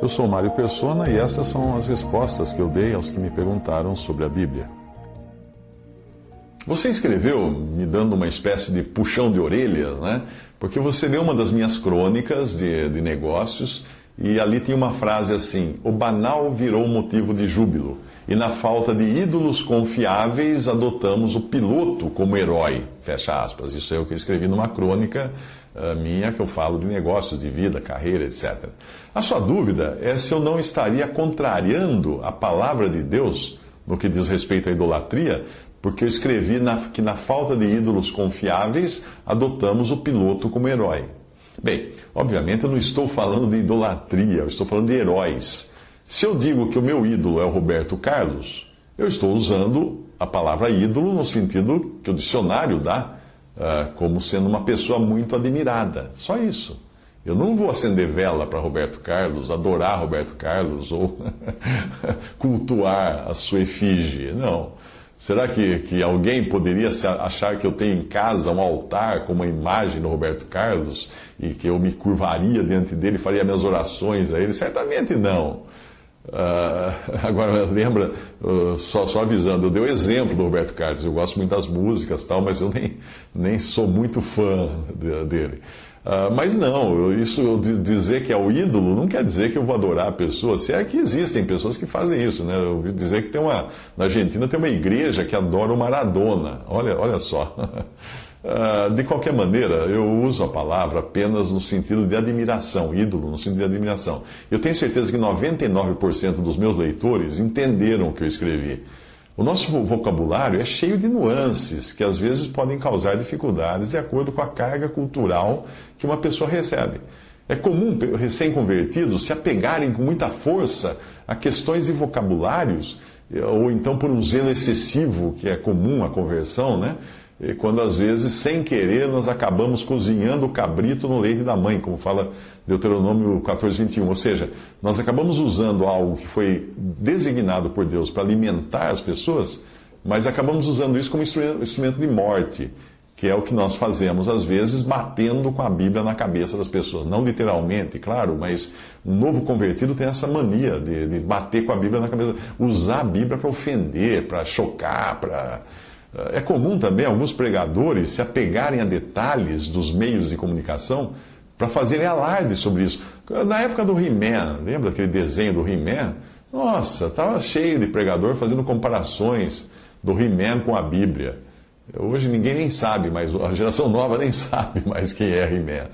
Eu sou Mário Persona e essas são as respostas que eu dei aos que me perguntaram sobre a Bíblia. Você escreveu me dando uma espécie de puxão de orelhas, né? Porque você leu uma das minhas crônicas de, de negócios e ali tinha uma frase assim: o banal virou motivo de júbilo. E na falta de ídolos confiáveis, adotamos o piloto como herói. Fecha aspas. Isso é o que eu escrevi numa crônica uh, minha que eu falo de negócios, de vida, carreira, etc. A sua dúvida é se eu não estaria contrariando a palavra de Deus no que diz respeito à idolatria, porque eu escrevi na, que na falta de ídolos confiáveis, adotamos o piloto como herói. Bem, obviamente eu não estou falando de idolatria, eu estou falando de heróis. Se eu digo que o meu ídolo é o Roberto Carlos, eu estou usando a palavra ídolo no sentido que o dicionário dá, uh, como sendo uma pessoa muito admirada. Só isso. Eu não vou acender vela para Roberto Carlos, adorar Roberto Carlos ou cultuar a sua efígie. Não. Será que, que alguém poderia achar que eu tenho em casa um altar com uma imagem do Roberto Carlos e que eu me curvaria diante dele e faria minhas orações a ele? Certamente não. Uh, agora, lembra, uh, só, só avisando, eu dei o exemplo do Roberto Carlos, eu gosto muito das músicas tal, mas eu nem, nem sou muito fã de, dele. Uh, mas não, isso dizer que é o ídolo não quer dizer que eu vou adorar a pessoa, se é que existem pessoas que fazem isso, né? Eu ouvi dizer que tem uma, na Argentina tem uma igreja que adora o Maradona, olha, olha só. Uh, de qualquer maneira, eu uso a palavra apenas no sentido de admiração, ídolo, no sentido de admiração. Eu tenho certeza que 99% dos meus leitores entenderam o que eu escrevi. O nosso vocabulário é cheio de nuances que às vezes podem causar dificuldades de acordo com a carga cultural que uma pessoa recebe. É comum recém-convertidos se apegarem com muita força a questões de vocabulários, ou então por um zelo excessivo, que é comum a conversão, né? E quando às vezes, sem querer, nós acabamos cozinhando o cabrito no leite da mãe, como fala Deuteronômio 14, 21. Ou seja, nós acabamos usando algo que foi designado por Deus para alimentar as pessoas, mas acabamos usando isso como instrumento de morte, que é o que nós fazemos às vezes, batendo com a Bíblia na cabeça das pessoas. Não literalmente, claro, mas um novo convertido tem essa mania de, de bater com a Bíblia na cabeça, usar a Bíblia para ofender, para chocar, para é comum também alguns pregadores se apegarem a detalhes dos meios de comunicação para fazerem alarde sobre isso. Na época do He-Man, lembra aquele desenho do He-Man? Nossa, estava cheio de pregador fazendo comparações do He-Man com a Bíblia. Hoje ninguém nem sabe, mas a geração nova nem sabe mais quem é He-Man.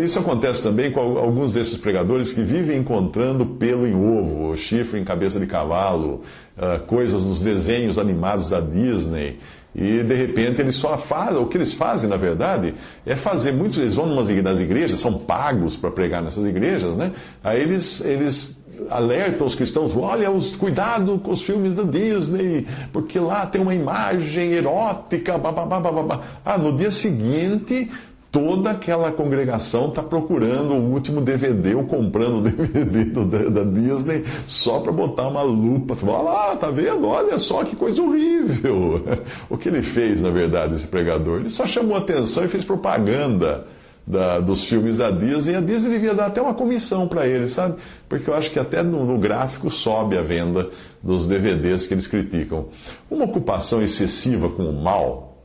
Isso acontece também com alguns desses pregadores que vivem encontrando pelo em ovo, chifre em cabeça de cavalo, ah, coisas nos desenhos animados da Disney. E de repente eles só fazem, o que eles fazem na verdade é fazer, muitos eles vão nas igrejas, são pagos para pregar nessas igrejas, né? Aí eles, eles alertam os cristãos, olha, os, cuidado com os filmes da Disney, porque lá tem uma imagem erótica, babá, babá. Ah, no dia seguinte toda aquela congregação está procurando o último DVD ou comprando o DVD do, da, da, Disney só para botar uma lupa. Olha lá, tá vendo? Olha só que coisa horrível. O que ele fez, na verdade, esse pregador? Ele só chamou atenção e fez propaganda. Da, dos filmes da Disney, e a Disney devia dar até uma comissão para ele, sabe? Porque eu acho que até no, no, gráfico sobe a venda dos DVDs que eles criticam. Uma ocupação excessiva com o mal,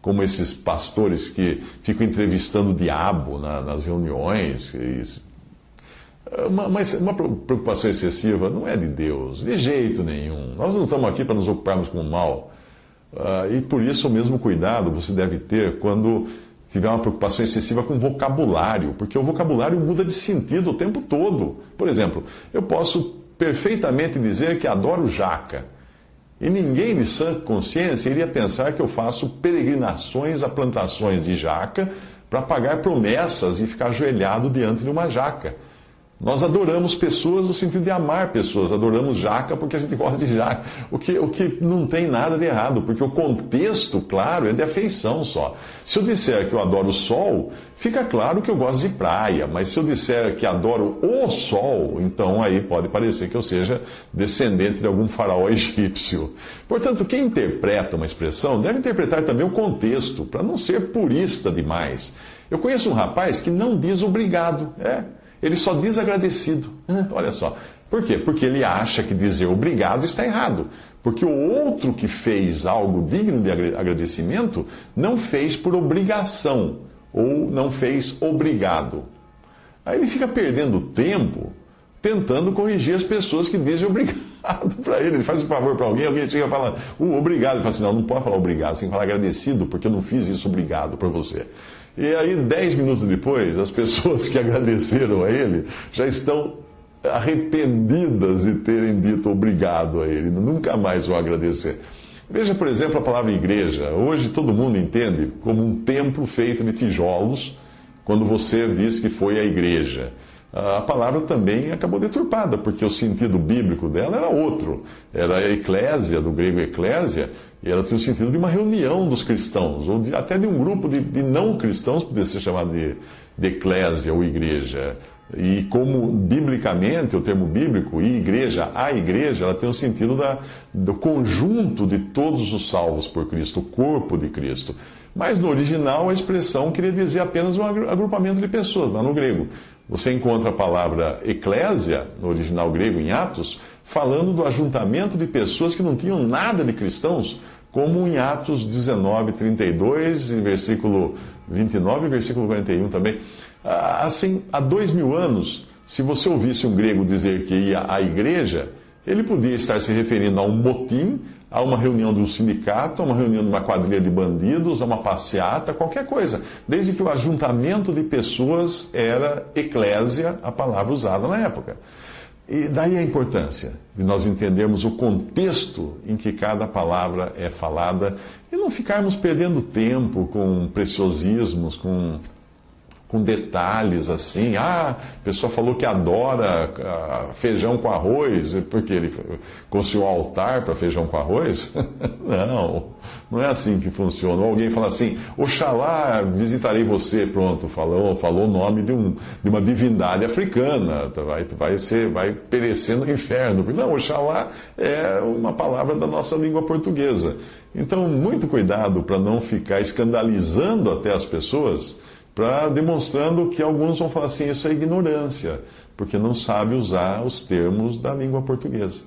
como esses pastores que ficam entrevistando o diabo na, nas reuniões. Uma, mas uma preocupação excessiva não é de Deus, de jeito nenhum. Nós não estamos aqui para nos ocuparmos com o mal. Uh, e por isso o mesmo cuidado você deve ter quando tiver uma preocupação excessiva com vocabulário, porque o vocabulário muda de sentido o tempo todo. Por exemplo, eu posso perfeitamente dizer que adoro jaca. E ninguém de sã consciência iria pensar que eu faço peregrinações a plantações de jaca para pagar promessas e ficar ajoelhado diante de uma jaca. Nós adoramos pessoas no sentido de amar pessoas, adoramos jaca porque a gente gosta de jaca, o que, o que não tem nada de errado, porque o contexto, claro, é de afeição só. Se eu disser que eu adoro o sol, fica claro que eu gosto de praia, mas se eu disser que adoro o sol, então aí pode parecer que eu seja descendente de algum faraó egípcio. Portanto, quem interpreta uma expressão deve interpretar também o contexto, para não ser purista demais. Eu conheço um rapaz que não diz obrigado, é. Ele só diz agradecido. Olha só. Por quê? Porque ele acha que dizer obrigado está errado. Porque o outro que fez algo digno de agradecimento não fez por obrigação ou não fez obrigado. Aí ele fica perdendo tempo tentando corrigir as pessoas que dizem obrigado para ele. Ele faz um favor para alguém, alguém chega e fala uh, obrigado. Ele fala assim: não, não pode falar obrigado, você tem que falar agradecido, porque eu não fiz isso obrigado para você. E aí, dez minutos depois, as pessoas que agradeceram a ele já estão arrependidas de terem dito obrigado a ele, nunca mais vão agradecer. Veja, por exemplo, a palavra igreja. Hoje todo mundo entende como um templo feito de tijolos, quando você diz que foi a igreja. A palavra também acabou deturpada, porque o sentido bíblico dela era outro. Era a eclésia, do grego eclésia, e ela tinha o sentido de uma reunião dos cristãos, ou de, até de um grupo de, de não cristãos, poderia ser chamado de, de eclésia ou igreja. E como biblicamente, o termo bíblico, e igreja, a igreja, ela tem o sentido da, do conjunto de todos os salvos por Cristo, o corpo de Cristo. Mas no original a expressão queria dizer apenas um agrupamento de pessoas, lá no grego. Você encontra a palavra eclésia, no original grego, em Atos, falando do ajuntamento de pessoas que não tinham nada de cristãos, como em Atos 19, 32, versículo 29 e versículo 41 também. Ah, assim, há dois mil anos, se você ouvisse um grego dizer que ia à igreja, ele podia estar se referindo a um motim, a uma reunião de um sindicato, a uma reunião de uma quadrilha de bandidos, a uma passeata, qualquer coisa, desde que o ajuntamento de pessoas era eclésia, a palavra usada na época. E daí a importância de nós entendermos o contexto em que cada palavra é falada e não ficarmos perdendo tempo com preciosismos, com com detalhes assim. Ah, a pessoa falou que adora ah, feijão com arroz, porque ele construiu altar para feijão com arroz? não, não é assim que funciona. Ou alguém fala assim, Oxalá visitarei você, pronto, falou, falou o nome de, um, de uma divindade africana, vai, vai, ser, vai perecer no inferno. Não, Oxalá é uma palavra da nossa língua portuguesa. Então, muito cuidado para não ficar escandalizando até as pessoas para demonstrando que alguns vão falar assim, isso é ignorância, porque não sabe usar os termos da língua portuguesa.